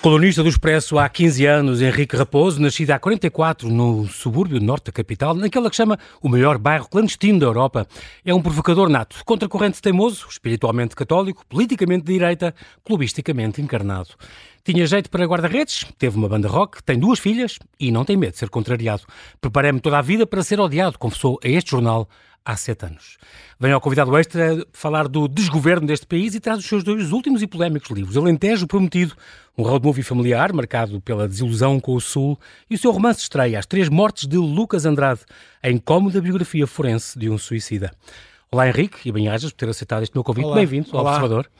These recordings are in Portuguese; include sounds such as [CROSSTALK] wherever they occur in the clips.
Colunista do Expresso há 15 anos, Henrique Raposo, nascido há 44 no subúrbio norte da capital, naquela que chama o maior bairro clandestino da Europa. É um provocador nato, contracorrente teimoso, espiritualmente católico, politicamente de direita, clubisticamente encarnado. Tinha jeito para guarda-redes, teve uma banda rock, tem duas filhas e não tem medo de ser contrariado. Preparei-me toda a vida para ser odiado, confessou a este jornal há sete anos. Vem ao convidado extra falar do desgoverno deste país e traz os seus dois últimos e polémicos livros. Alentejo Prometido, um road movie familiar marcado pela desilusão com o Sul e o seu romance estreia, As Três Mortes de Lucas Andrade, a incómoda biografia forense de um suicida. Olá Henrique e bem-ajas por ter aceitado este meu convite. Bem-vindo ao Observador.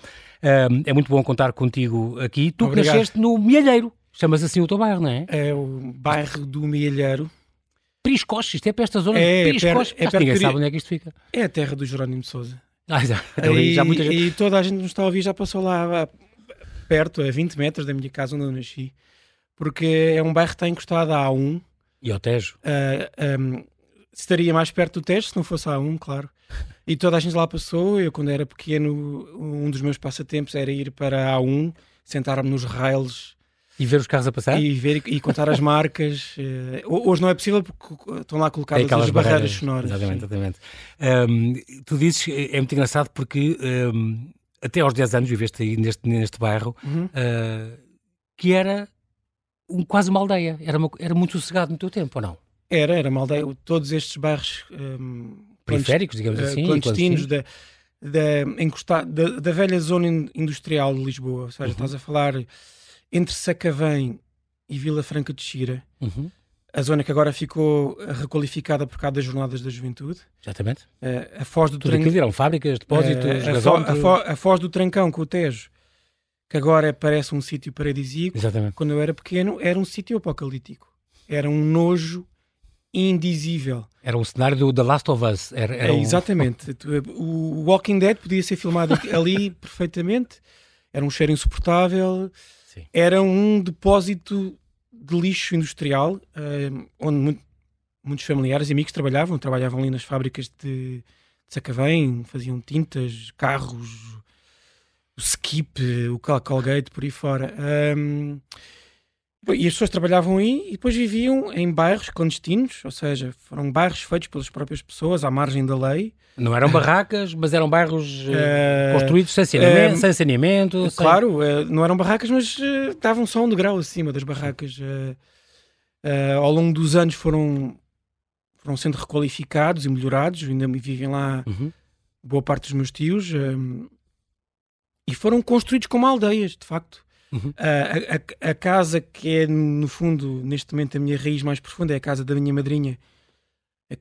é muito bom contar contigo aqui. Tu Obrigado. que nasceste no Mielheiro. Chamas assim o teu bairro, não é? É o bairro do Mielheiro. Priscoche, isto é para esta zona é, de Priscoche. É, é ninguém sabe onde é que isto fica. É a terra do Jerónimo de Souza. Ah, já, e, já muita gente... e toda a gente que nos está a ouvir já passou lá perto, a 20 metros da minha casa onde eu nasci. Porque é um bairro que está encostado à A1. E ao Tejo? Uh, um, estaria mais perto do Tejo se não fosse a A1, claro. E toda a gente lá passou. Eu, quando era pequeno, um dos meus passatempos era ir para a A1, sentar-me nos rails e ver os carros a passar? E ver e contar as marcas. [LAUGHS] Uh, hoje não é possível porque estão lá colocadas as barreiras, barreiras sonoras. Exatamente, exatamente. Um, tu dizes, é muito engraçado porque um, até aos 10 anos viveste aí neste, neste bairro, uhum. uh, que era um, quase uma aldeia. Era, uma, era muito sossegado no teu tempo, ou não? Era, era uma aldeia. Todos estes bairros periféricos, digamos assim, clandestinos, da, da, da, da, velha zona industrial de Lisboa. Ou seja, uhum. estás a falar entre Sacavém e Vila Franca de Xira, uhum. a zona que agora ficou requalificada por causa das Jornadas da Juventude. Exatamente. Uh, a Foz do Tudo Trancão. aquilo eram fábricas, depósitos, uh, a, fo a, fo a, Foz do Trancão com o Tejo, que agora parece um sítio paradisíaco. Exatamente. Quando eu era pequeno, era um sítio apocalíptico. Era um nojo indizível. Era um cenário do The Last of Us. Era, era é, exatamente. [LAUGHS] o Walking Dead podia ser filmado ali [LAUGHS] perfeitamente. Era um cheiro insuportável. Sim. Era um depósito de lixo industrial, uh, onde muito, muitos familiares e amigos trabalhavam. Trabalhavam ali nas fábricas de, de Sacavém, faziam tintas, carros, o Skip, o Colgate, por aí fora. Um, e as pessoas trabalhavam aí e depois viviam em bairros clandestinos, ou seja, foram bairros feitos pelas próprias pessoas à margem da lei. Não eram barracas, mas eram bairros uh, construídos sem saneamento, uh, sem saneamento claro, sem... não eram barracas, mas estavam só um degrau acima das barracas. ao longo dos anos foram, foram sendo requalificados e melhorados, ainda vivem lá uhum. boa parte dos meus tios, e foram construídos como aldeias, de facto. Uhum. A, a, a, casa que é, no fundo, neste momento, a minha raiz mais profunda é a casa da minha madrinha,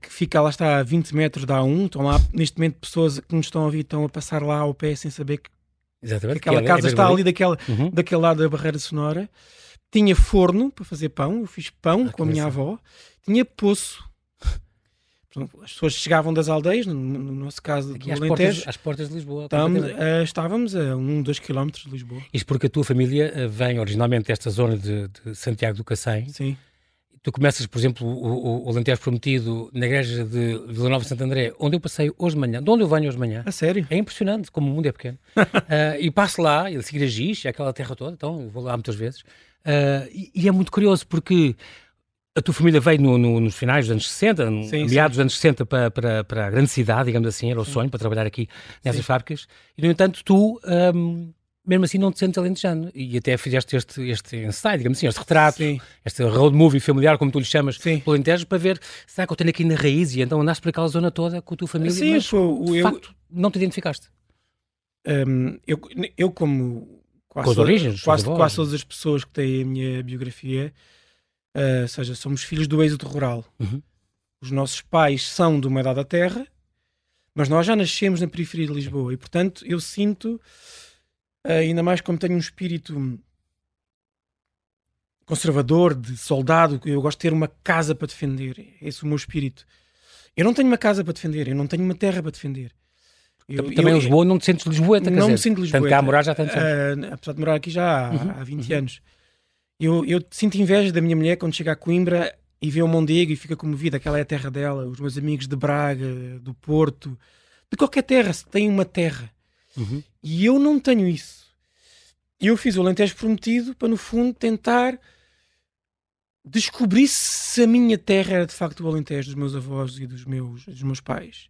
que fica lá está a 20 metros da A1. Estão lá, neste momento, pessoas que nos estão a ouvir estão a passar lá ao pé sem saber que, Exatamente, que aquela que casa é está ali daquela, uhum. daquele lado da barreira sonora. Tinha forno para fazer pão, eu fiz pão ah, com a minha avó. Tinha poço as pessoas chegavam das aldeias, no, no nosso caso Aqui do às Alentejo. Portas, às portas de Lisboa. Estávamos, uh, estávamos a um, dois quilómetros de Lisboa. Isto porque a tua família uh, vem originalmente desta zona de, de Santiago do Cacém. Sim. Tu começas, por exemplo, o, o, Alentejo Prometido na igreja de Vila Nova de Santo André, onde eu passei hoje de manhã, de onde eu venho hoje de manhã. A sério? É impressionante como o mundo é pequeno. uh, [LAUGHS] e passo lá, e seguir a Giz, aquela terra toda, então vou lá muitas vezes. E, e é muito curioso porque a tua família veio no, no, nos finais dos anos 60, sim, meados sim. dos anos 60 para, para, para a grande cidade, digamos assim, era o sim. sonho para trabalhar aqui nessas fábricas. E, no entanto, tu, um, mesmo assim, não te sentes alentejano. E até fizeste este, este ensaio, digamos assim, este retrato, este road movie familiar, como tu lhe chamas, pelo Alentejo, para ver, será que eu tenho aqui na raiz? E então andaste para aquela zona toda com a tua família, sim, mas, foi, de eu, facto, não te identificaste. Um, eu, eu, como quase, origens, quase, quase todas as pessoas que têm a minha biografia Uh, ou seja, somos filhos do êxodo rural. Uhum. Os nossos pais são de uma idade da terra, mas nós já nascemos na periferia de Lisboa e, portanto, eu sinto, uh, ainda mais como tenho um espírito conservador, de soldado, eu gosto de ter uma casa para defender. É esse o meu espírito. Eu não tenho uma casa para defender, eu não tenho uma terra para defender. Eu, Também eu, Lisboa não te sentes Lisboeta, Não me sinto Lisboeta. Tanto cá a morar já há tanto. Uh, apesar de morar aqui já há, uhum. há 20 uhum. anos. Eu, eu sinto inveja da minha mulher quando chega a Coimbra e vê o Mondego e fica comovida, aquela é a terra dela, os meus amigos de Braga, do Porto, de qualquer terra, se tem uma terra. Uhum. E eu não tenho isso. E eu fiz o Alentejo Prometido para, no fundo, tentar descobrir se a minha terra era de facto o Alentejo dos meus avós e dos meus, dos meus pais.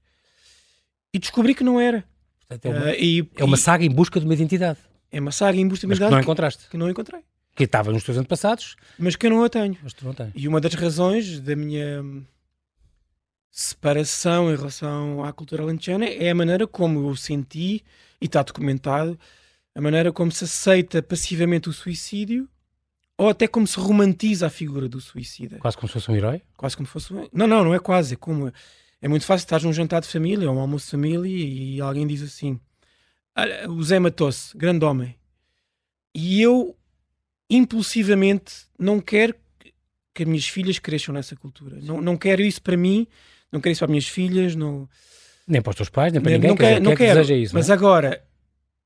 E descobri que não era. Portanto, é, uma, uh, e, é uma saga em busca de uma identidade. É uma saga em busca de uma identidade. que não encontraste. Que, que não encontrei. Que estava nos teus antepassados. Mas que eu não a tenho. Mas tu não tens. E uma das razões da minha separação em relação à cultura alentejana é a maneira como eu senti, e está documentado, a maneira como se aceita passivamente o suicídio ou até como se romantiza a figura do suicida. Quase como se fosse um herói? Quase como se fosse um... Não, não, não é quase. É como... É muito fácil estar num jantar de família ou um almoço de família e alguém diz assim o Zé matou-se, grande homem. E eu, impulsivamente, não quero que as minhas filhas cresçam nessa cultura. Não, não quero isso para mim, não quero isso para as minhas filhas. Não... Nem para os teus pais, nem para ninguém. Não, quer, não quero. Que isso, mas não é? agora,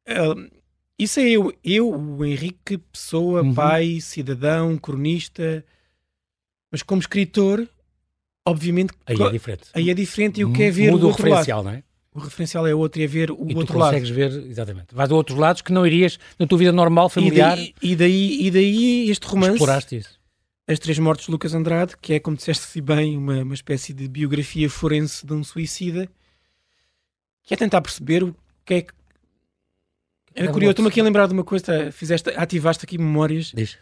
uh, isso é eu, eu, o Henrique, pessoa, uhum. pai, cidadão, cronista, mas como escritor, obviamente. Aí é diferente. Aí é diferente e eu quero ver Muda o, o referencial, lado. não é? O referencial é outro e é ver o e outro lado. Consegues ver, exatamente. Vais a outros lados que não irias na tua vida normal, familiar. E daí, e daí, e daí este romance. Exploraste isso. As Três Mortes de Lucas Andrade, que é, como disseste bem, uma, uma espécie de biografia forense de um suicida, que é tentar perceber o que é que é curioso, estou-me aqui a lembrar de uma coisa, fizeste, ativaste aqui memórias. Diz.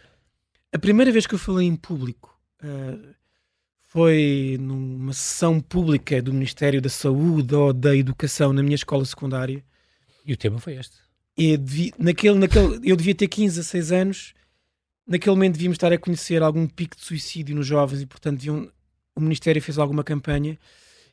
A primeira vez que eu falei em público uh, foi numa sessão pública do Ministério da Saúde ou da Educação na minha escola secundária. E o tema foi este. E devia, naquele, naquele, eu devia ter 15 a 6 anos. Naquele momento devíamos estar a conhecer algum pico de suicídio nos jovens e, portanto, deviam, o Ministério fez alguma campanha.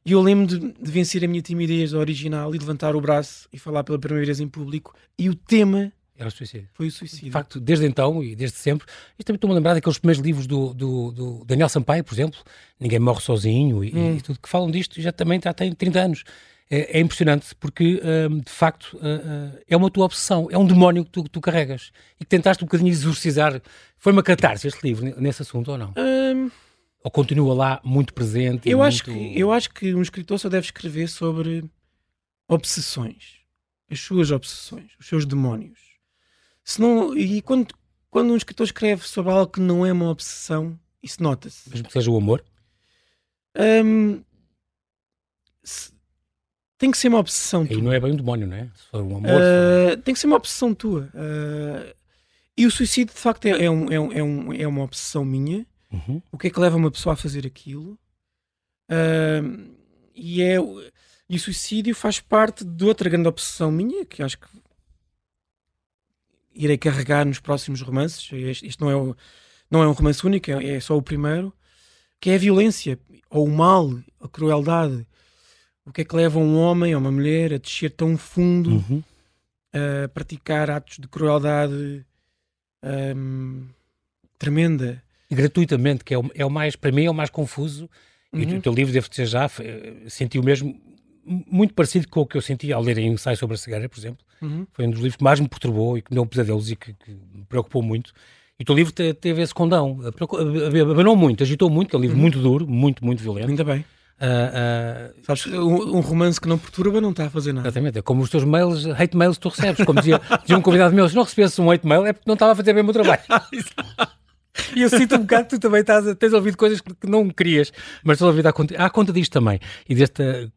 E eu lembro de, de, vencer a minha timidez original e levantar o braço e falar pela primeira vez em público. E o tema era o suicídio. Foi o suicídio. De facto, desde então e desde sempre. E também estou-me a lembrar daqueles primeiros livros do, do, do, Daniel Sampaio, por exemplo, Ninguém Morre Sozinho e, hum. e tudo, que falam disto já também já tem 30 anos. É, é impressionante porque, hum, de facto, uh, uh, é uma tua obsessão, é um demónio que tu, tu, carregas e que tentaste um bocadinho exorcizar. Foi uma catarse este livro nesse assunto ou não? Ou continua lá muito presente? Eu, muito... Acho que, eu acho que um escritor só deve escrever sobre obsessões, as suas obsessões, os seus demónios. Senão, e quando, quando um escritor escreve sobre algo que não é uma obsessão, isso nota-se. Mesmo que seja o amor? Um, se, tem que ser uma obsessão tua. E não é bem um demónio, não é? Se for um amor. Uh, tem que ser uma obsessão tua. Uh, e o suicídio, de facto, é, é, um, é, um, é uma obsessão minha. Uhum. O que é que leva uma pessoa a fazer aquilo? Uh, e, é, e o suicídio faz parte de outra grande obsessão minha, que acho que irei carregar nos próximos romances. Este, este não, é o, não é um romance único, é, é, só o primeiro, que é a violência, ou o mal, a crueldade. O que é que leva um homem ou uma mulher a descer tão fundo, uhum. a praticar atos de crueldade um, tremenda? gratuitamente, que é o, é o mais, para mim, é o mais confuso. Uhum. E o teu livro, devo dizer já, senti o mesmo, muito parecido com o que eu senti ao ler em ensaio sobre a cegueira, por exemplo. Uhum. Foi um dos livros que mais me perturbou e que me deu pesadelos e que, que me preocupou muito. E o teu livro teve esse condão, abanou muito, agitou muito, que é um livro uhum. muito duro, muito, muito violento. Ainda bem. Uh, uh, Sabes, um, um, romance que não perturba não está a fazer nada. Exatamente, é como os teus mails, hate mails que tu recebes. Como dizia, dizia um convidado meu, se não recebesse um hate mail é porque não estava a fazer bem o meu trabalho. [LAUGHS] E eu sinto um bocado que tu também estás, tens ouvido coisas que não querias, mas estás ouvido à conta, à conta disto também. E desta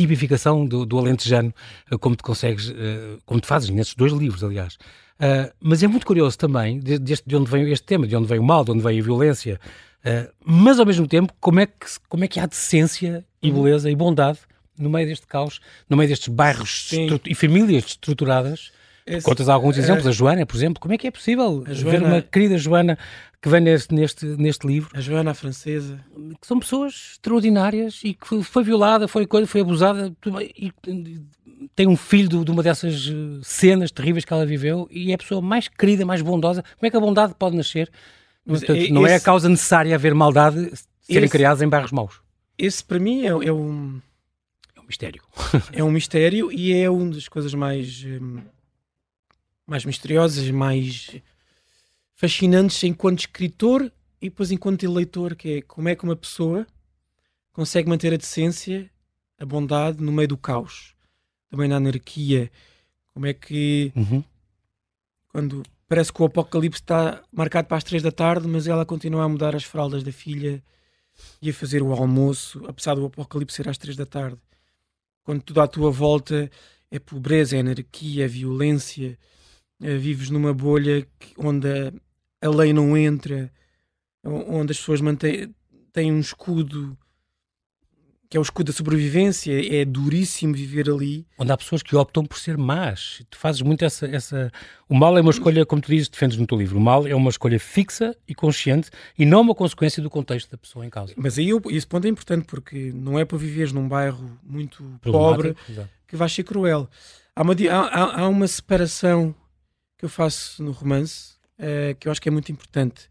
tipificação do, do alentejano, eh, como te consegues, eh, como te fazes nesses dois livros, aliás. Uh, mas é muito curioso também de, de, de, onde vem este tema, de onde vem o mal, de onde vem a violência, uh, mas ao mesmo tempo, como é que, como é que há decência e uhum. beleza e bondade no meio deste caos, no meio destes bairros e famílias estruturadas esse, Contas alguns exemplos, a Joana, por exemplo, como é que é possível Joana, ver uma querida Joana que vem neste, neste, neste livro? A Joana a francesa. Que são pessoas extraordinárias e que foi violada, foi, foi abusada e tem um filho de uma dessas eh, cenas terríveis que ela viveu e é a pessoa mais querida, mais bondosa. Como é que a bondade pode nascer? Portanto, é, não esse, é a causa necessária haver maldade serem esse, criadas em bairros maus. Esse, para mim, é, é um... É um mistério. [LAUGHS] é um mistério e é uma das coisas mais... Hum, mais misteriosas, mais fascinantes enquanto escritor e depois enquanto eleitor, que é como é que uma pessoa consegue manter a decência, a bondade no meio do caos, também na anarquia, como é que uhum. quando parece que o apocalipse está marcado para as três da tarde, mas ela continua a mudar as fraldas da filha e a fazer o almoço, apesar do apocalipse ser às três da tarde. Quando tudo à tua volta é pobreza, é anarquia, é violência, é, vives numa bolha onde a, a lei não entra, onde as pessoas mantêm, têm um escudo que é o escudo da sobrevivência, é duríssimo viver ali. Onde há pessoas que optam por ser más. Tu fazes muito essa, essa. O mal é uma escolha, como tu dizes, defendes no teu livro, o mal é uma escolha fixa e consciente e não uma consequência do contexto da pessoa em causa. Mas aí eu, esse ponto é importante porque não é para viveres num bairro muito pobre exato. que vais ser cruel. Há uma, há, há uma separação que eu faço no romance uh, que eu acho que é muito importante.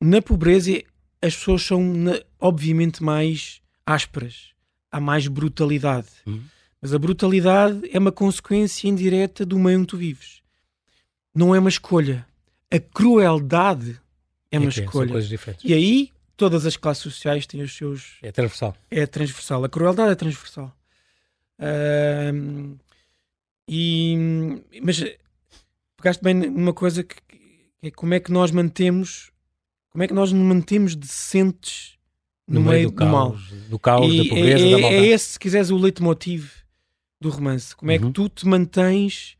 Na pobreza as pessoas são obviamente mais ásperas, há mais brutalidade. Uhum. Mas a brutalidade é uma consequência indireta do meio onde tu vives. Não é uma escolha. A crueldade é uma okay, escolha. E aí todas as classes sociais têm os seus. É transversal. É transversal. A crueldade é transversal. Uh, e, mas pegaste bem numa coisa que, que é como é que nós mantemos como é que nós nos mantemos decentes no, no meio, meio, do, caos, mal? Do caos, e da pobreza, é, da maldade. É esse, se quiseres, o leitmotiv do romance. Como é uhum. que tu te mantens.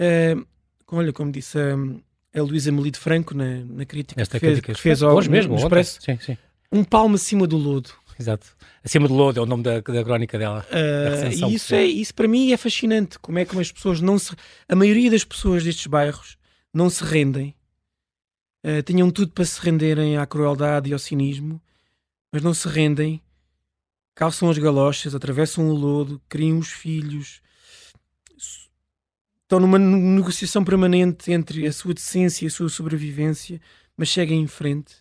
Uh, olha, como disse a, a Luísa Melide Franco na, na crítica Esta que fez, crítica que fez ao, hoje mesmo, Expresso, sim, sim. um palmo acima do lodo. Exato. Acima do lodo é o nome da, da crónica dela. Uh, e isso, é, isso para mim é fascinante. Como é que as pessoas não se. A maioria das pessoas destes bairros não se rendem Uh, tinham tudo para se renderem à crueldade e ao cinismo, mas não se rendem, calçam as galochas, atravessam o lodo, criam os filhos, estão numa negociação permanente entre a sua decência e a sua sobrevivência, mas seguem em frente.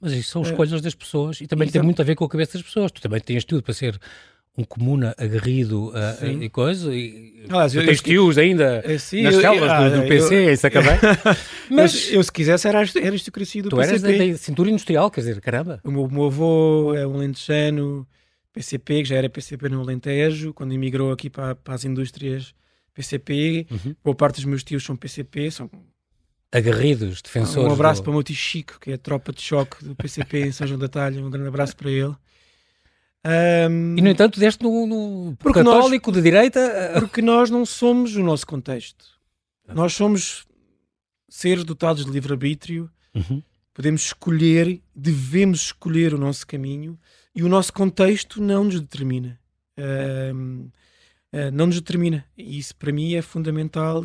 Mas isso são escolhas uh, das pessoas e também tem muito a ver com a cabeça das pessoas. Tu também tens tudo para ser um comuna aguerrido e coisa. E, Aliás, eu, tens tios ainda é, nas células ah, do, do, PC, eu, isso acabei. [LAUGHS] Mas eu, se quisesse, era aristocracia do tu PCP. Tu eras da, da, cintura industrial, quer dizer, caramba. O meu, meu avô é um lentejano, PCP, que já era PCP no Alentejo, quando emigrou aqui para, para as indústrias PCP. Uhum. Boa parte dos meus tios são PCP, são agarridos, defensores. Um abraço do... para o meu tio Chico, que é a tropa de choque do PCP em São João da Talha. Um grande abraço para ele. Um, e no entanto, deste no, no católico nós, de direita. Porque nós não somos o nosso contexto. Nós somos seres dotados de livre-arbítrio, uhum. podemos escolher, devemos escolher o nosso caminho e o nosso contexto não nos determina. Uh, uh, não nos determina. E isso para mim é fundamental,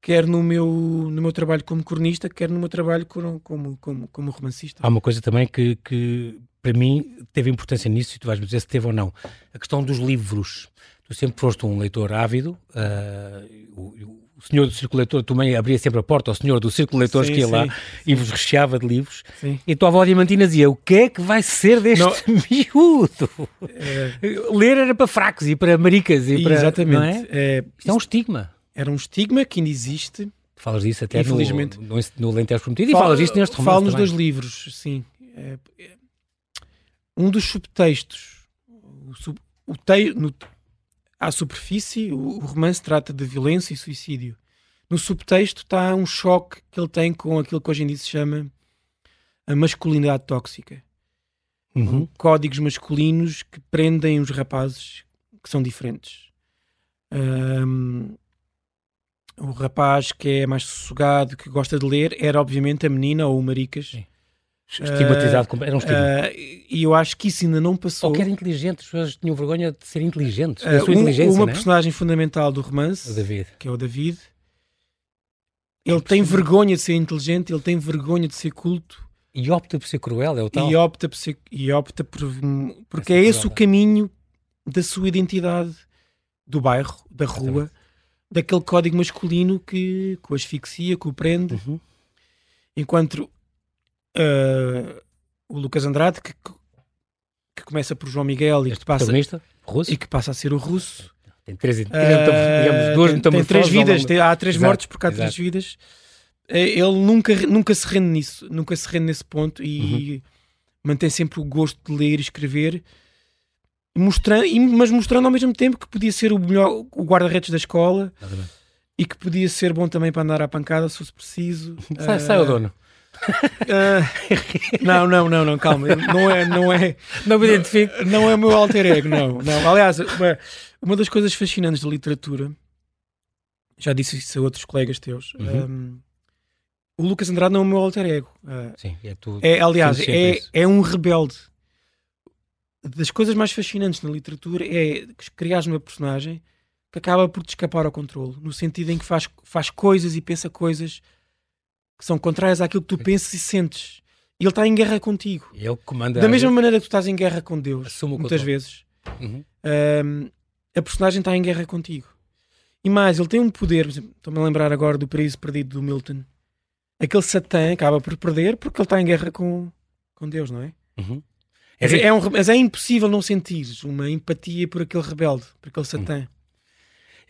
quer no meu, no meu trabalho como cronista, quer no meu trabalho como, como, como, como romancista. Há uma coisa também que, que para mim, teve importância nisso, e tu vais me dizer se teve ou não. A questão dos livros. Tu sempre foste um leitor ávido, uh, o, o, senhor do Círculo Leitor também abria sempre a porta ao senhor do Círculo Leitores sim, que ia sim, lá sim. e vos recheava de livros. E a tua avó Diamantina dizia: O que é que vai ser deste não. [LAUGHS] miúdo? É... Ler era para fracos e para maricas. E para, Exatamente. É? É... Isto é um estigma. Era um estigma que ainda existe. Falas disso até Infelizmente. no, no, no Lentejo Prometido Fala, e falas disso neste romance Falo nos dois livros, sim. É, um dos subtextos, o, sub, o te, no, à superfície, o, o, romance trata de violência e suicídio. No subtexto está um choque que ele tem com aquilo que hoje em dia se chama a masculinidade tóxica. Uhum. Códigos masculinos que prendem os rapazes que são diferentes. Um, o rapaz que é mais sossegado, que gosta de ler, era obviamente a menina ou o maricas. Sim Estigmatizado, uh, era um estigma. Uh, e eu acho que isso ainda não passou. Ou que era inteligente, as pessoas tinham vergonha de ser inteligentes, sua um, inteligência. Uma né? personagem fundamental do romance, o David. que é o David, ele é tem vergonha de ser inteligente, ele tem vergonha de ser culto. E opta por ser cruel, é o tal. E opta por ser, e opta por, porque é esse o caminho da sua identidade, do bairro, da rua, Exatamente. Daquele código masculino que, que o asfixia, que o prende. Uhum. Enquanto uh, o Lucas Andrade, que, que começa por João Miguel e que, passa, russo. e que passa a ser o russo. Tem três, uh, [LAUGHS] digamos, duas tem, tem três vidas, tem, há três Exato. mortes porque há três vidas. Uh, ele nunca, nunca se rende nisso, nunca se rende nesse ponto e uhum. mantém sempre o gosto de ler e escrever. Mostrando, mas mostrando ao mesmo tempo que podia ser o melhor o guarda-redes da escola e que podia ser bom também para andar à pancada se fosse preciso. [LAUGHS] Sai, uh, sai o dono. Uh, não, não, não, não, calma. Não é, não é. Não me identifico. Não é o meu alter ego, não. não. Aliás, uma, uma das coisas fascinantes da literatura, já disse isso a outros colegas teus. Uhum. Um, o Lucas Andrade não é o meu alter ego. Uh, Sim, é tu. É, aliás, é, é um rebelde. Das coisas mais fascinantes na literatura é criar uma personagem que acaba por te escapar ao controle, no sentido em que faz, faz coisas e pensa coisas que são contrárias àquilo que tu pensas e sentes. E ele está em guerra contigo. Ele comanda da mesma maneira que tu estás em guerra com Deus, muitas vezes. Uhum. Um, a personagem está em guerra contigo. E mais, ele tem um poder, estou-me a lembrar agora do Paraíso Perdido do Milton. Aquele Satã acaba por perder porque ele está em guerra com, com Deus, não é? Uhum. Mas, é, é um, mas é impossível não sentir uma empatia por aquele rebelde, por aquele Satã. Uhum.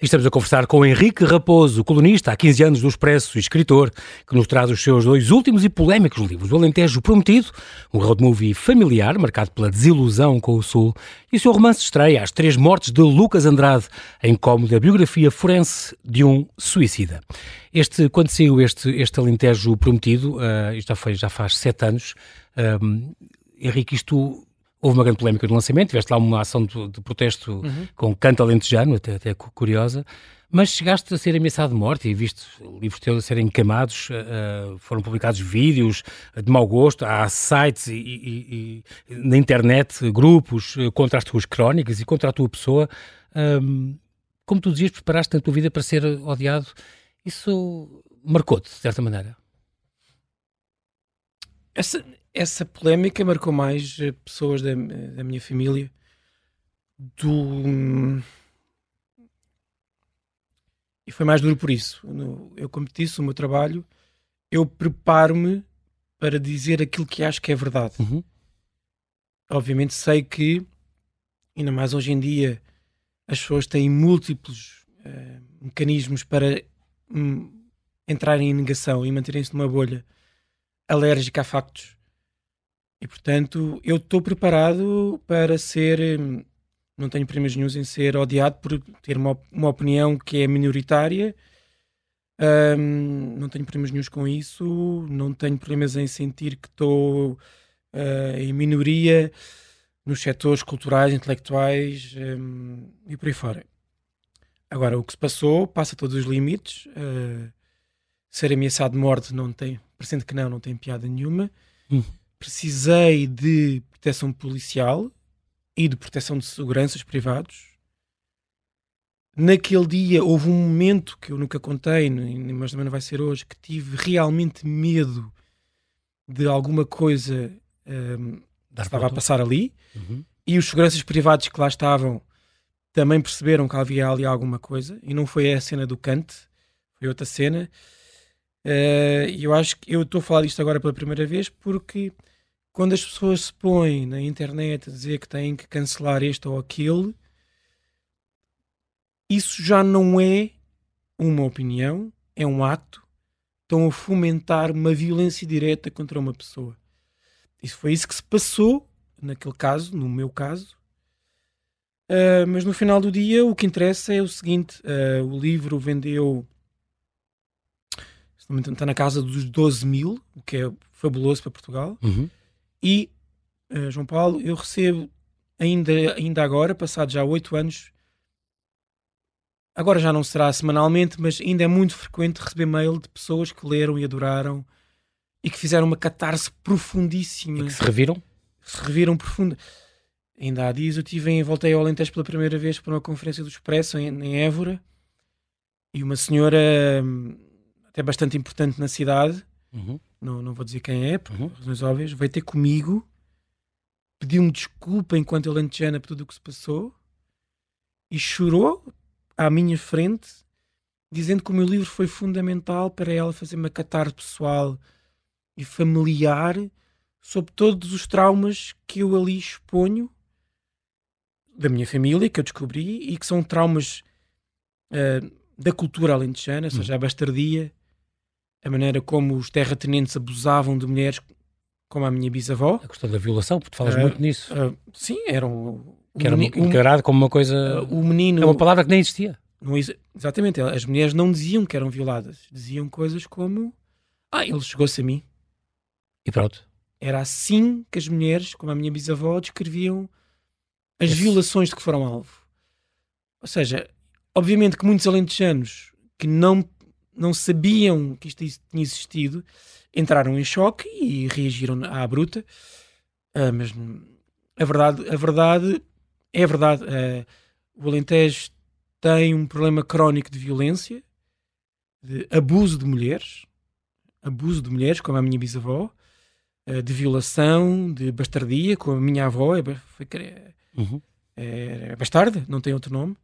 Estamos a conversar com Henrique Raposo, colunista há 15 anos do Expresso e escritor, que nos traz os seus dois últimos e polémicos livros, O Alentejo Prometido, um road movie familiar, marcado pela desilusão com o Sul, e o seu romance estreia, As Três Mortes de Lucas Andrade, a incómoda biografia forense de um suicida. Este, quando saiu este, este Alentejo Prometido, uh, isto já, foi, já faz sete anos, uh, Henrique, isto Houve uma grande polémica no lançamento, tiveste lá uma ação de, de protesto uhum. com canto alentejano, até, até curiosa, mas chegaste a ser ameaçado de morte e viste livros teus a serem queimados, uh, foram publicados vídeos de mau gosto, há sites e, e, e na internet, grupos contra as tuas crónicas e contra a tua pessoa. Um, como tu dizias, preparaste a tua vida para ser odiado, isso marcou-te, de certa maneira? Essa, essa polémica marcou mais eh, pessoas da, da minha família do e foi mais duro por isso. Eu, como te disse, o meu trabalho, eu preparo-me para dizer aquilo que acho que é verdade. Uhum. Obviamente sei que, ainda mais hoje em dia, as pessoas têm múltiplos uh, mecanismos para um, entrarem em negação e manterem-se numa bolha alérgica a factos e portanto, eu estou preparado para ser. Hum, não tenho problemas nenhum em ser odiado por ter uma, uma opinião que é minoritária. Um, não tenho problemas nenhum com isso. Não tenho problemas em sentir que estou uh, em minoria nos setores culturais, intelectuais um, e por aí fora. Agora, o que se passou passa todos os limites. Uh, ser ameaçado de morte não tem, parecendo que não, não tem piada nenhuma. Hum precisei de proteção policial e de proteção de seguranças privados. Naquele dia houve um momento que eu nunca contei, mas também não vai ser hoje, que tive realmente medo de alguma coisa um, que estava a passar ali. Uhum. E os seguranças privados que lá estavam também perceberam que havia ali alguma coisa. E não foi a cena do Kant, foi outra cena. Eh, e uh, eu acho que eu estou a falar disto agora pela primeira vez porque quando as pessoas se põem na internet a dizer que têm que cancelar este ou aquele, isso já não é uma opinião, é um acto. Estão a fomentar uma violência direta contra uma pessoa. Isso foi isso que se passou naquele caso, no meu caso. Uh, mas no final do dia, o que interessa é o seguinte: uh, o livro vendeu. Está na casa dos 12 mil, o que é fabuloso para Portugal. Uhum. E, uh, João Paulo, eu recebo ainda, ainda agora, passados já oito anos, agora já não será semanalmente, mas ainda é muito frequente receber mail de pessoas que leram e adoraram e que fizeram uma catarse profundíssima. E que se reviram? Se reviram profunda. Ainda há dias eu tive em, voltei ao Alentejo pela primeira vez para uma conferência do Expresso em, em Évora e uma senhora hum, até bastante importante na cidade uhum não, não vou dizer quem é, por uhum. razões óbvias, veio ter comigo, pediu-me desculpa enquanto eu lentejana por tudo o que se passou e chorou à minha frente, dizendo que o meu livro foi fundamental para ela fazer uma catarse pessoal e familiar sobre todos os traumas que eu ali exponho da minha família, que eu descobri, e que são traumas uh, da cultura alentejana, ou seja, a bastardia, a maneira como os terratenentes abusavam de mulheres, como a minha bisavó. A questão da violação, porque tu falas uh, muito nisso. Uh, sim, eram. Que era encarado como uma coisa. Uh, o menino. É uma palavra que nem existia. não, exatamente, as mulheres não diziam que eram violadas, diziam coisas como: Ah, ele chegou-se a mim. E pronto. Era assim que as mulheres, como a minha bisavó, descreviam as Esse... violações de que foram alvo. Ou seja, obviamente que muitos alentejanos que não, não sabiam que isto tinha existido entraram em choque e reagiram à bruta. Uh, mas a verdade, a verdade é a verdade. Uh, o Alentejo tem um problema crónico de violência, de abuso de mulheres, abuso de mulheres, como a minha bisavó, uh, de violação, de bastardia, como a minha avó, é, foi, uhum. é, é bastarda, não tem outro nome,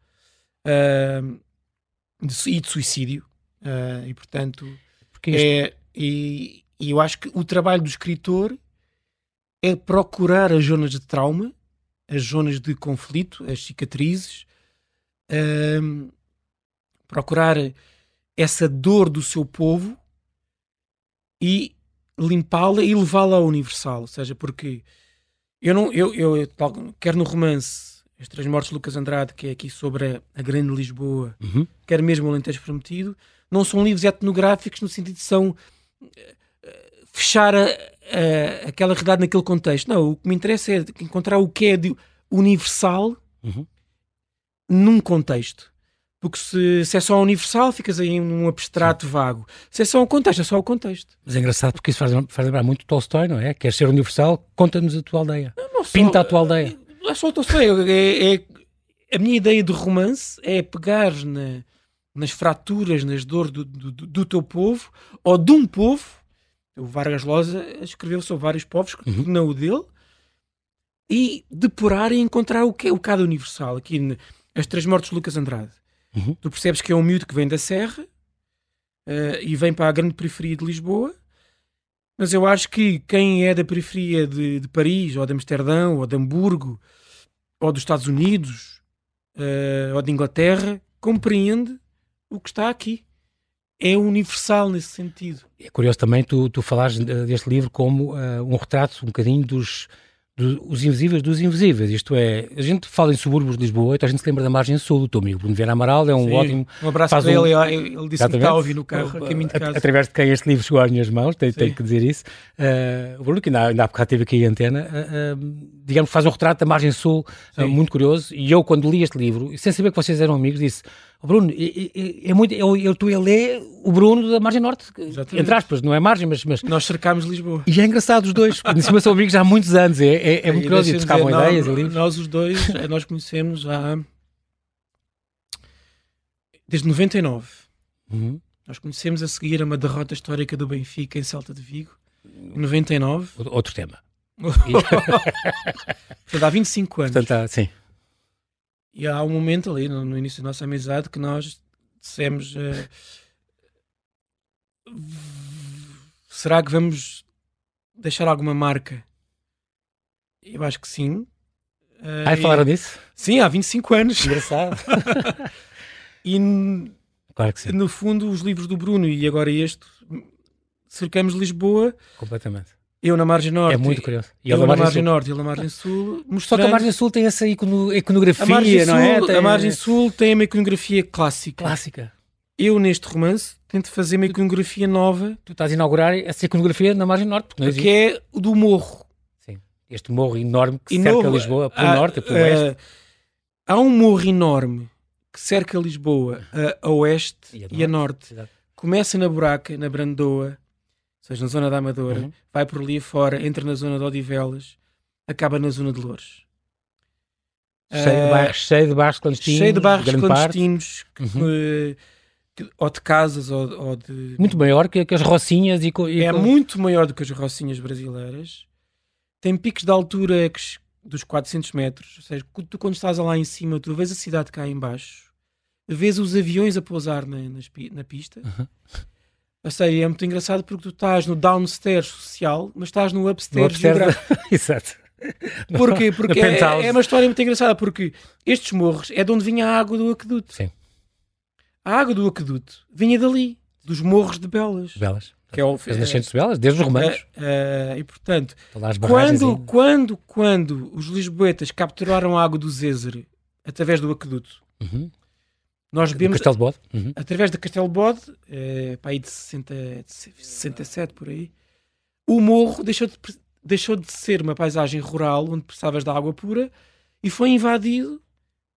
de, e de suicídio. E portanto, é, e, e eu acho que o trabalho do escritor é procurar as zonas de trauma, as zonas de conflito, as cicatrizes, um, procurar essa dor do seu povo e limpá-la e levá-la ao universal. Ou seja, porque eu não, eu, eu quer no romance As Três Mortes de Lucas Andrade, que é aqui sobre a, a Grande Lisboa, uhum. quer mesmo o Alentejo Prometido, não são livros etnográficos no sentido de são fechar a, a, aquela realidade naquele contexto. Não, o que me interessa é encontrar o que é de universal uhum. num contexto. Porque se, se, é só universal, ficas aí num abstrato Sim. vago. Se é só um contexto, é só o contexto. Mas é engraçado porque isso faz, faz lembrar muito Tolstói, não é? Quer ser universal, conta-nos a tua aldeia. Não, não Pinta só, a tua aldeia. Não é só o Tolstói. É, é, a minha ideia de romance é pegar na, nas fraturas, nas dores do, do, do, teu povo, ou de um povo, o Vargas Llosa escreveu sobre vários povos, uhum. não o dele, e depurar e encontrar o que é o cada universal. Aqui, As Três Mortes de Lucas Andrade. Uhum. Tu percebes que é um miúdo que vem da Serra uh, e vem para a grande periferia de Lisboa, mas eu acho que quem é da periferia de, de Paris, ou de Amsterdão, ou de Hamburgo, ou dos Estados Unidos, uh, ou de Inglaterra, compreende o que está aqui é universal nesse sentido. É curioso também tu, tu falares deste livro como uh, um retrato um bocadinho dos, invisíveis dos invisíveis. Isto é, a gente fala em subúrbios de Lisboa, então a gente se lembra da margem sul. O teu amigo Bruno Vieira Amaral é um Sim. ótimo. Um abraço para um... ele, ele disse que está a ouvir no carro, a caminho de casa. Através de quem este livro chegou às minhas mãos, tenho, tenho que dizer isso. Uh, o Bruno, que ainda, ainda há bocado teve aqui a antena, uh, uh, digamos, faz um retrato da margem sul muito curioso. E eu, quando li este livro, sem saber que vocês eram amigos, disse o Bruno, é, é, muito, eu, eu estou a ler o Bruno da Margem Norte, Exatamente. entre aspas, não é margem, mas, mas... Nós cercámos Lisboa. E é engraçado os dois, em cima são amigos há muitos anos, é, é, é muito curioso, e trocavam ideias nós, Nós os dois, eh, nós conhecemos há... Desde 99. Uhum. Nós conhecemos a seguir a uma derrota histórica do Benfica em Celta de Vigo, em 99. Outro tema. [LAUGHS] Portanto, há 25 anos. Portanto, sim. E há um momento ali no, no início da nossa amizade que nós dissemos: uh, será que vamos deixar alguma marca? Eu acho que sim. Uh, Ai, falaram disso? Sim, há 25 anos. Engraçado. [LAUGHS] e claro que sim. no fundo, os livros do Bruno e agora este, cercamos Lisboa. Completamente eu na margem norte. É muito curioso. E eu na margem, margem norte e ele na margem sul. Mostrando... Só que a margem sul tem essa iconografia, não é? Tem... A margem sul tem uma iconografia clássica. Clássica. Eu, neste romance, tento fazer uma iconografia nova. Tu estás a inaugurar essa iconografia na margem norte. Porque que é o do morro. Sim. Este morro enorme que cerca Lisboa pelo há, norte e pelo uh, oeste. Há um morro enorme que cerca Lisboa a, a oeste e a, e a norte. Começa na Buraca, na Brandoa, seja, na zona da Amadora, uhum. vai por ali fora, entra na zona de Odivelas, acaba na zona de Louros. Cheio, uh, de, bairros, cheio de bairros clandestinos. Cheio de bairros clandestinos, que, uhum. que, ou de casas, ou, ou, de... Muito maior que, que as Rocinhas. E, e é muito maior do que as Rocinhas brasileiras. Tem picos de altura que, dos 400 metros. Ou seja, tu quando estás lá em cima, tu vês a cidade cá em baixo, vês os aviões a pousar na, na pista. Uhum a série é muito engraçado porque tu estás no downstairs social, mas estás no upstairs, no geográfico. [LAUGHS] Exato. Porquê? Porque é, é, uma história muito engraçada, porque estes morros é de onde vinha a água do aqueduto. Sim. A água do aqueduto vinha dali, dos morros de Belas. Belas. Que é o, As nascentes de Belas, desde os romanos. Uh, uh, e portanto, quando, quando, quando os lisboetas capturaram a água do Zézer através do aqueduto, uhum. Nós bebemos. Castelo de Bode? Uhum. Através de Castelo de Bode, é, para aí de, 60, de 67 por aí, o morro deixou de, deixou de ser uma paisagem rural onde precisavas de água pura e foi invadido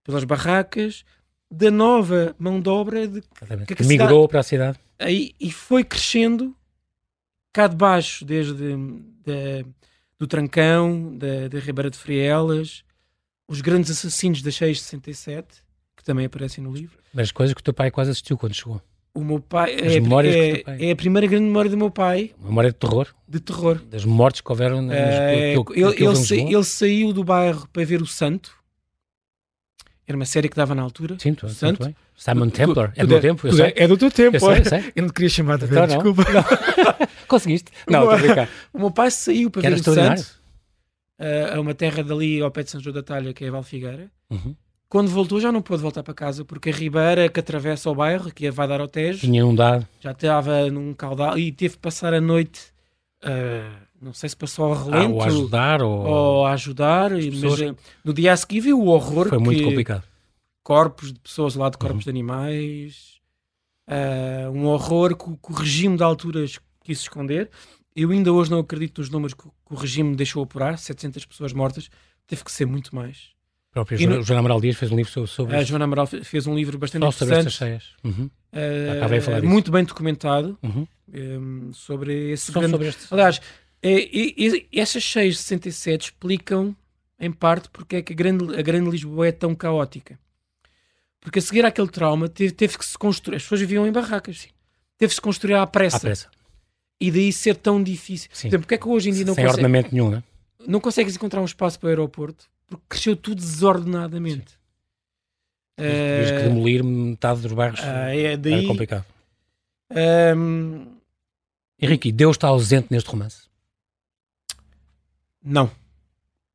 pelas barracas da nova mão de obra de, que, que migrou para a cidade. Aí, e foi crescendo cá de baixo, desde de, do Trancão, da, da Ribeira de Frielas, os grandes assassinos da 667, que também aparecem no livro. Mas coisas que o teu pai quase assistiu quando chegou. O meu pai, As é, memórias é, pai. é a primeira grande memória do meu pai. Memória de terror? De terror. Das mortes que houveram. Nas, é, que, que, ele, que ele, sa, ele, saiu do bairro para ver o Santo. Era uma série que dava na altura. Sim, tu, Santo. Muito Simon Templar. É do meu tempo, eu sei. É do teu tempo. Eu, sei, sei. eu não queria chamar de então, desculpa. [LAUGHS] Não. Conseguiste? Não, estou a brincar. [LAUGHS] O meu pai saiu para que ver o Santo. Uh, a uma terra dali ao pé de São João da Talha, que é a Valfigueira. Uhum. Quando voltou já não pôde voltar para casa porque a ribeira que atravessa o bairro, que vai dar ao Tejo, tinha inundado. Já estava num caudal e teve que passar a noite, uh, não sei se passou ao relento. Ah, ou a ajudar. Ou, ou ajudar. Mas, eh, no dia a seguir viu o horror. Foi muito complicado. Corpos de pessoas lá de corpos uhum. de animais. Uh, um horror que, que, o regime de alturas quis esconder. Eu ainda hoje não acredito nos números que, que o regime deixou apurar 700 pessoas mortas. Teve que ser muito mais. Própria no, Joana Amaral Dias fez um livro sobre, sobre A Joana Amaral fez um livro bastante Só sobre estas cheias. Uhum. Uh, muito bem documentado uhum. um, sobre esse grande... sobre estes... Aliás, é, é, é, essas cheias de 67 explicam, em parte, porque é que a grande, a grande Lisboa é tão caótica. Porque a seguir àquele trauma teve, teve que se construir. As pessoas viviam em barracas. Teve-se construir à pressa. À pressa. E daí ser tão difícil. Sim. Porque é que hoje em dia não Sem consegue... ordenamento nenhum, né? Não consegues encontrar um espaço para o aeroporto porque cresceu tudo desordenadamente. Tens que demolir metade dos bairros. Uh, é daí, era complicado. Um... Henrique, Deus está ausente neste romance? Não.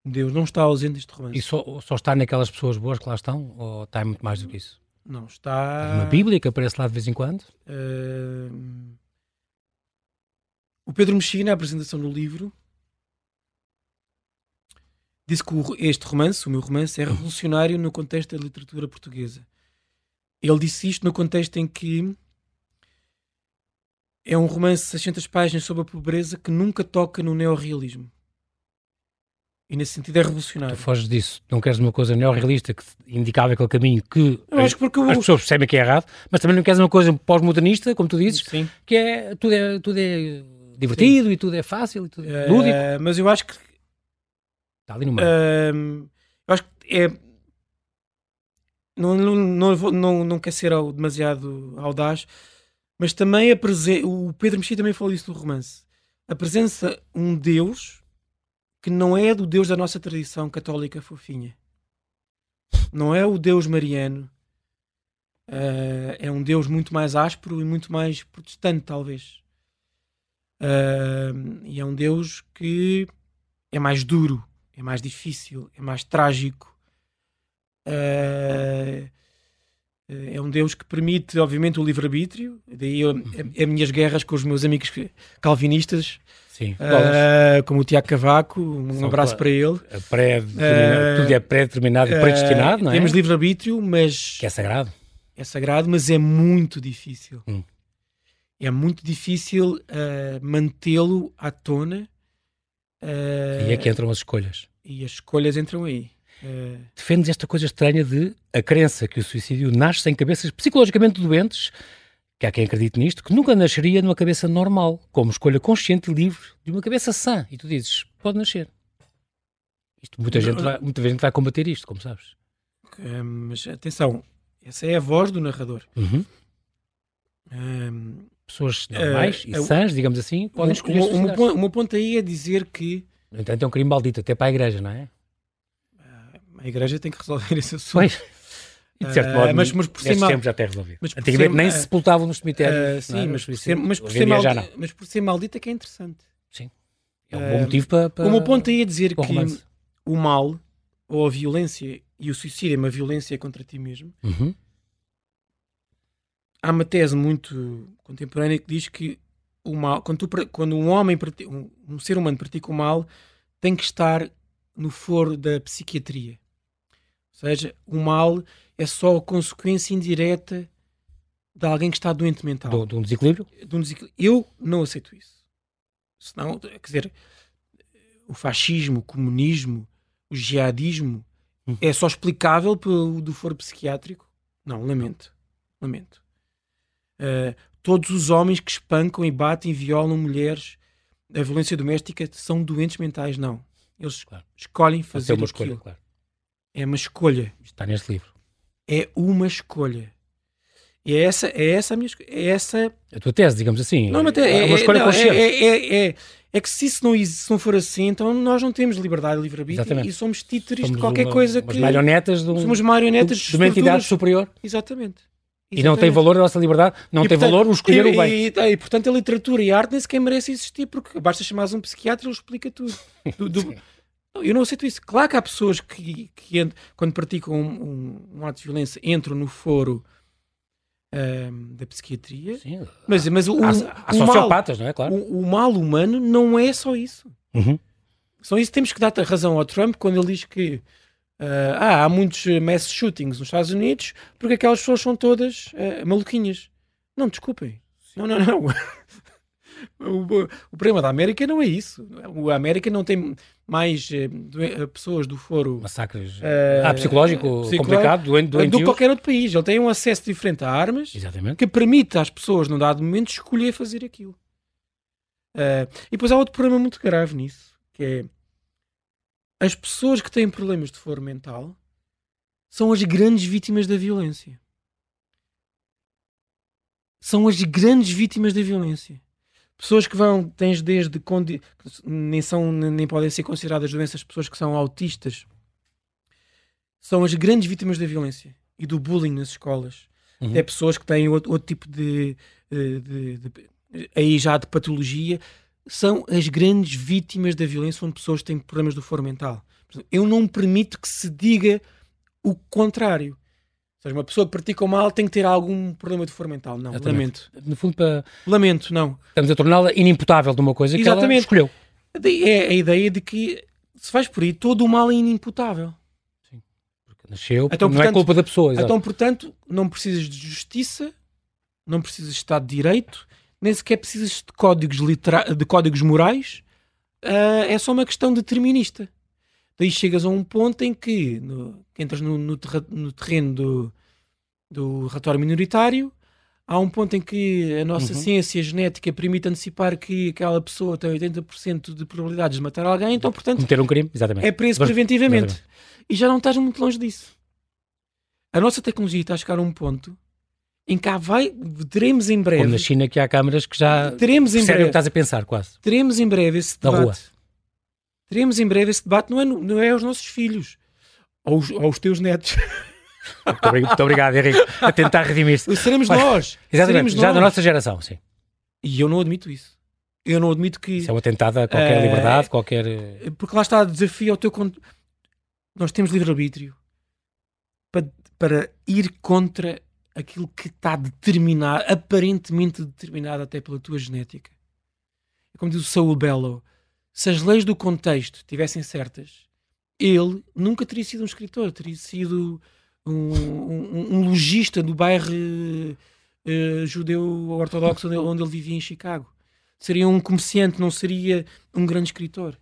Deus não está ausente neste romance. E só, só está naquelas pessoas boas que lá estão? Ou está muito mais do que isso? Não, está... uma Bíblia que aparece lá de vez em quando? Uh... O Pedro Mexia, na apresentação do livro, disse que este romance, o meu romance, é revolucionário no contexto da literatura portuguesa. Ele disse isto no contexto em que é um romance de 600 páginas sobre a pobreza que nunca toca no neorrealismo. E nesse sentido é revolucionário. Tu foges disso. Não queres uma coisa neorrealista que indicava aquele caminho que as, as pessoas percebem que é errado, mas também não queres uma coisa pós-modernista, como tu dizes, Sim. que é tudo, é tudo é divertido Sim. e tudo é fácil e tudo é lúdico. Uh, mas eu acho que Está ali no meio. Uh, eu acho que é. Não, não, não, não, não quer ser demasiado audaz, mas também a presen... o Pedro Mexia também falou isso no romance. A presença um Deus que não é do Deus da nossa tradição católica fofinha. Não é o Deus mariano. Uh, é um Deus muito mais áspero e muito mais protestante, talvez. Uh, e é um Deus que é mais duro é mais difícil, é mais trágico. Uh, é um Deus que permite, obviamente, o livre-arbítrio. Daí eu, as minhas guerras com os meus amigos calvinistas, Sim, uh, como o Tiago Cavaco. Um São abraço para ele. Pré uh, tudo é pré-determinado e predestinado, não é? Temos livre-arbítrio, mas. Que é sagrado. É sagrado, mas é muito difícil. Hum. É muito difícil mantê-lo à tona Uh, e é que entram as escolhas. E as escolhas entram aí. Uh... Defendes esta coisa estranha de a crença que o suicídio nasce em cabeças psicologicamente doentes, que há quem acredite nisto, que nunca nasceria numa cabeça normal, como escolha consciente e livre de uma cabeça sã. E tu dizes, pode nascer. Isto, muita, gente vai, muita gente vai combater isto, como sabes. Uh, mas atenção, essa é a voz do narrador. Uhum pessoas normais uh, e sãs, digamos assim, podem escolher o, meu ponto, o meu ponto aí é dizer que... No entanto, é um crime maldito, até para a igreja, não é? Uh, a igreja tem que resolver esse assunto. Pois. E de certo modo, uh, mas, mas por cima, tempo já tem resolvido. Mas Antigamente ser, nem se sepultavam nos cemitérios. sim, é? mas, por ser, mas, por ser maldito, mas por ser maldito é que é interessante. Sim. É um bom motivo para, para... O meu ponto aí é dizer que o mal, ou a violência, e o suicídio é uma violência contra ti mesmo, uhum há uma tese muito contemporânea que diz que o mal, quando, tu, quando um homem, um, um, ser humano pratica o mal, tem que estar no foro da psiquiatria. Ou seja, o mal é só a consequência indireta de alguém que está doente mental. De, de um desequilíbrio? De um desequilíbrio. Eu não aceito isso. Senão, quer dizer, o fascismo, o comunismo, o jihadismo hum. é só explicável pelo do foro psiquiátrico? Não, lamento. Lamento. Uh, todos os homens que espancam e batem e violam mulheres, a violência doméstica, são doentes mentais? Não. Eles claro. escolhem fazer uma aquilo. Escolha, claro. É uma escolha. Está neste livro. É uma escolha. E é essa, é essa a minha é essa a tua tese, digamos assim. Não, mas é, é uma escolha não, consciente. É, é, é, é, que se isso não, se não for assim, então nós não temos liberdade e livre-arbítrio e somos títeres somos de qualquer uma, coisa que. marionetas somos marionetas de uma entidade superior. Exatamente. E não tem valor a nossa liberdade, não e, tem portanto, valor o escolher e, o bem. E, e, portanto a literatura e a arte nem sequer merece existir, porque basta chamar um psiquiatra e ele explica tudo. [LAUGHS] Do, do, eu não aceito isso. Claro que há pessoas que, que quando praticam um, um, um ato de violência, entram no foro um, da psiquiatria. Sim, mas, mas o, há, há o sociopatas, mal, não é? Claro. O, o, mal humano não é só isso. Uhum. Só isso temos que dar razão ao Trump quando ele diz que uh, ah, há muitos mass shootings nos Estados Unidos porque aquelas pessoas são todas uh, maluquinhas. Não, desculpem. Não, não, não. [LAUGHS] o, o problema da América não é isso. A América não tem mais eh, eh, pessoas do foro. Massacres. Uh, ah, psicológico, psicológico complicado, doente, doente do que qualquer outro país. Ele tem um acesso diferente a armas Exatamente. que permite às pessoas, num dado momento, escolher fazer aquilo. Uh, e depois há outro problema muito grave nisso, que é as pessoas que têm problemas de foro mental são as grandes vítimas da violência. São as grandes vítimas da violência. Pessoas que vão, tens desde condi... nem são nem podem ser consideradas doenças, pessoas que são autistas são as grandes vítimas da violência e do bullying nas escolas. Uhum. Até pessoas que têm outro, outro tipo de, de, de, de, aí já de patologia são as grandes vítimas da violência, são pessoas que têm problemas do foro mental. Eu não permito que se diga o contrário seja, uma pessoa que pratica o mal tem que ter algum problema de foro mental. Não, Exatamente. lamento. No fundo, para... Lamento, não. Estamos a torná-la inimputável de uma coisa Exatamente. que ela escolheu. É a ideia de que se faz por aí, todo o mal é inimputável. Sim. Porque nasceu, então, não é portanto, é culpa da pessoa. Exato. Então, portanto, não precisas de justiça, não precisas de Estado de Direito, nem sequer precisas de códigos, litera... de códigos morais. Uh, é só uma questão determinista. Daí chegas a um ponto em que, no, que entras no, no, no terreno do, do relatório minoritário, há um ponto em que a nossa uhum. ciência genética permite antecipar que aquela pessoa tem 80% de probabilidades de matar alguém, então, portanto, cometer um crime, exatamente. é preso preventivamente. Exatamente. E já não estás muito longe disso. A nossa tecnologia está a chegar a um ponto em que há vai, teremos em breve. Como na China, que há câmaras que já teremos em breve, o que estás a pensar, quase. Teremos em breve esse debate. rua teremos em breve esse debate, não é, não é aos nossos filhos, aos, aos teus netos. [LAUGHS] Muito, obrigado, Henrique, a tentar redimir-se. Seremos nós. Exatamente, seremos já nós. da nossa geração, sim. E eu não admito isso. Eu não admito que. Isso é um atentado a qualquer uh, liberdade, qualquer. Eh, porque lá está o desafio ao teu. Nós temos livre-arbítrio para, para ir contra aquilo que está determinado, aparentemente determinado até pela tua genética. É como diz o Saul Bellow: se as leis do contexto tivessem certas, ele nunca teria sido um escritor, teria sido um, um, um logista do bairro uh, judeu ortodoxo onde, onde ele vivia em Chicago. Seria um comerciante, não seria um grande escritor.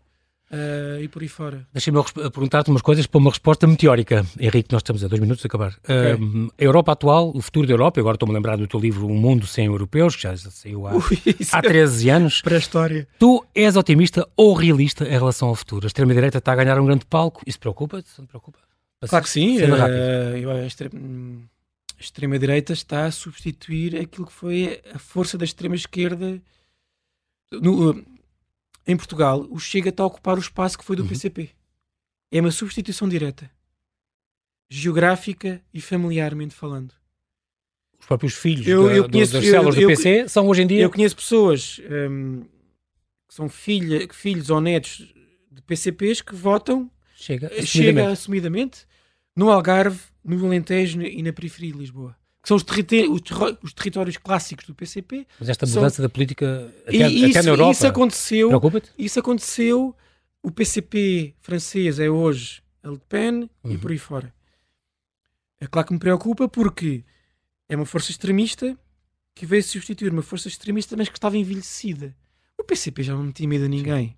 Uh, e por aí fora. Deixa-me perguntar-te umas coisas para uma resposta meteórica. Henrique, nós estamos a dois minutos de acabar. Okay. Uh, a Europa atual, o futuro da Europa, agora estou-me a lembrar do teu livro Um Mundo Sem Europeus, que já saiu há, Ui, [LAUGHS] há 13 é anos. Para a história. Tu és otimista ou realista em relação ao futuro? A extrema-direita está a ganhar um grande palco. Isso preocupa-te? Não te preocupa? Claro que sim. Uh, a extrema-direita está a substituir aquilo que foi a força da extrema-esquerda. No, em Portugal, o Chega está a ocupar o espaço que foi do uhum. PCP. É uma substituição direta, geográfica e familiarmente falando. Os próprios filhos eu, da, eu conheço, das células do PC são hoje em dia. Eu conheço pessoas um, que são filha, filhos ou netos de PCPs que votam chega assumidamente. chega assumidamente no Algarve, no Alentejo e na periferia de Lisboa que são os, os, os, territórios clássicos do PCP. Mas esta mudança são... da política até, e isso, até na Europa isso aconteceu, isso aconteceu, o PCP francês é hoje a Le Pen uhum. e por aí fora. É claro que me preocupa porque é uma força extremista que veio substituir uma força extremista, mas que estava envelhecida. O PCP já não tinha medo a ninguém.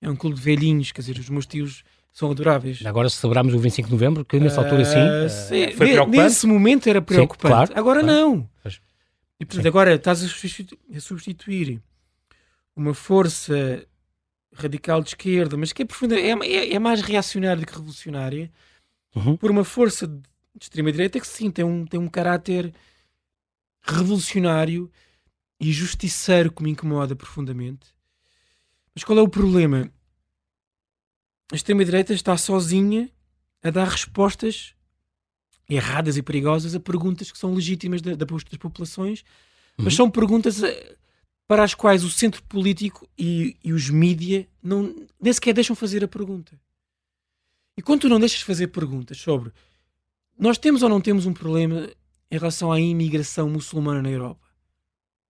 É um clube de velhinhos, quer dizer, os meus tios são adoráveis. Agora celebramos o 25 de novembro, que nessa uh, altura sim, uh, foi preocupante. Nesse momento era preocupante. Sim, claro, agora claro. não. E portanto, sim. agora estás a substituir, a substituir, uma força radical de esquerda, mas que é profunda, é, é, é mais reacionária do que revolucionária, uhum. por uma força de extrema-direita que sim, tem um, tem um caráter revolucionário e justiceiro que me incomoda profundamente. Mas qual é o problema? A extrema-direita está sozinha a dar respostas erradas e perigosas a perguntas que são legítimas da, das populações, uhum. mas são perguntas eh, para as quais o centro político e, e os mídia não, nem sequer deixam fazer a pergunta. E quando tu não deixas fazer perguntas sobre nós temos ou não temos um problema em relação à imigração muçulmana na Europa?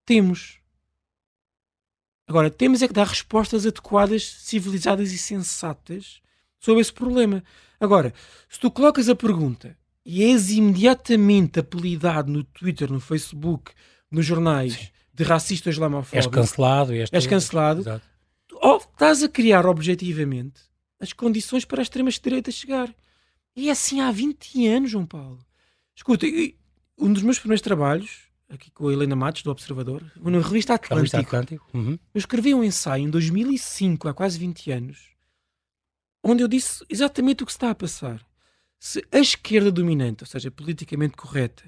Temos. Agora, temos é que dar respostas adequadas, civilizadas e sensatas sobre esse problema. Agora, se tu colocas a pergunta e és imediatamente apelidado no Twitter, no Facebook, nos jornais Sim. de racista islamofóbico, és cancelado, és, és cancelado, Exato. ou estás a criar objetivamente as condições para a extrema-direita chegar. E é assim há 20 anos, João Paulo. Escuta, um dos meus primeiros trabalhos, aqui com a Helena Matos, do Observador, na revista Atlântico, revista Atlântico. Uhum. eu escrevi um ensaio em 2005, há quase 20 anos, onde eu disse exatamente o que está a passar. Se a esquerda dominante, ou seja, politicamente correta,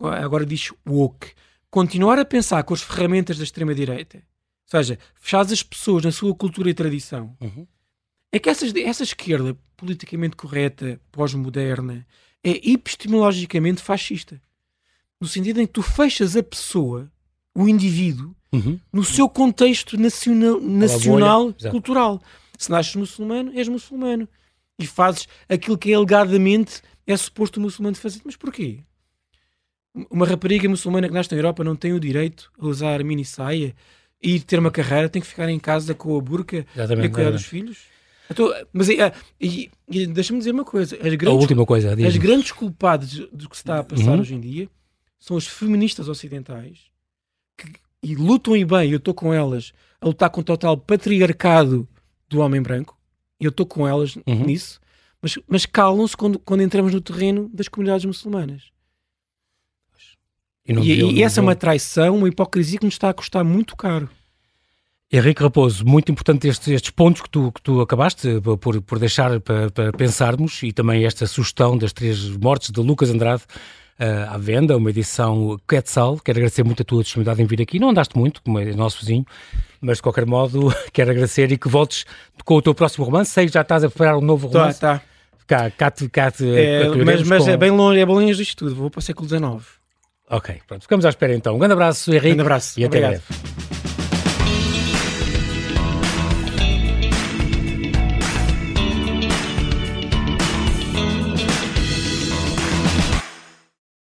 agora diz woke, continuar a pensar com as ferramentas da extrema-direita, ou seja, fechar as pessoas na sua cultura e tradição, uhum. é que essas, essa esquerda politicamente correta, pós-moderna, é epistemologicamente fascista. No sentido em que tu fechas a pessoa, o indivíduo, uhum. no seu contexto nacional, nacional cultural. Se nasces muçulmano, és muçulmano. E fazes aquilo que alegadamente é suposto o muçulmano fazer. Mas porquê? Uma rapariga muçulmana que nasce na Europa não tem o direito a usar mini saia e ter uma carreira, tem que ficar em casa com a burca Exatamente, e cuidar dos filhos? Então, mas e, e deixa-me dizer uma coisa: as grandes, a última coisa, as grandes culpadas do que se está a passar uhum. hoje em dia são as feministas ocidentais que e lutam e bem. Eu estou com elas a lutar contra o tal patriarcado do homem branco. Eu estou com elas uhum. nisso, mas, mas calam-se quando, quando entramos no terreno das comunidades muçulmanas. E, e, e essa é uma traição, uma hipocrisia que nos está a custar muito caro. Henrique Raposo, muito importante estes, estes pontos que tu, que tu acabaste por, por deixar para, para, pensarmos e também esta sugestão das três mortes de Lucas Andrade uh, à venda, uma edição Quetzal. Quero agradecer muito a tua disponibilidade em vir aqui. Não andaste muito, como é nosso vizinho, mas de qualquer modo [LAUGHS] quero agradecer e que voltes com o teu próximo romance. Sei que já estás a preparar um novo tá, romance. Tá, tá. Cá, cá, cá, é, mas, mas com... é bem longe, é bem longe disto tudo. Vou para o século XIX. Ok, pronto. Ficamos à espera então. Um grande abraço, Henrique. Um grande abraço. E até breve.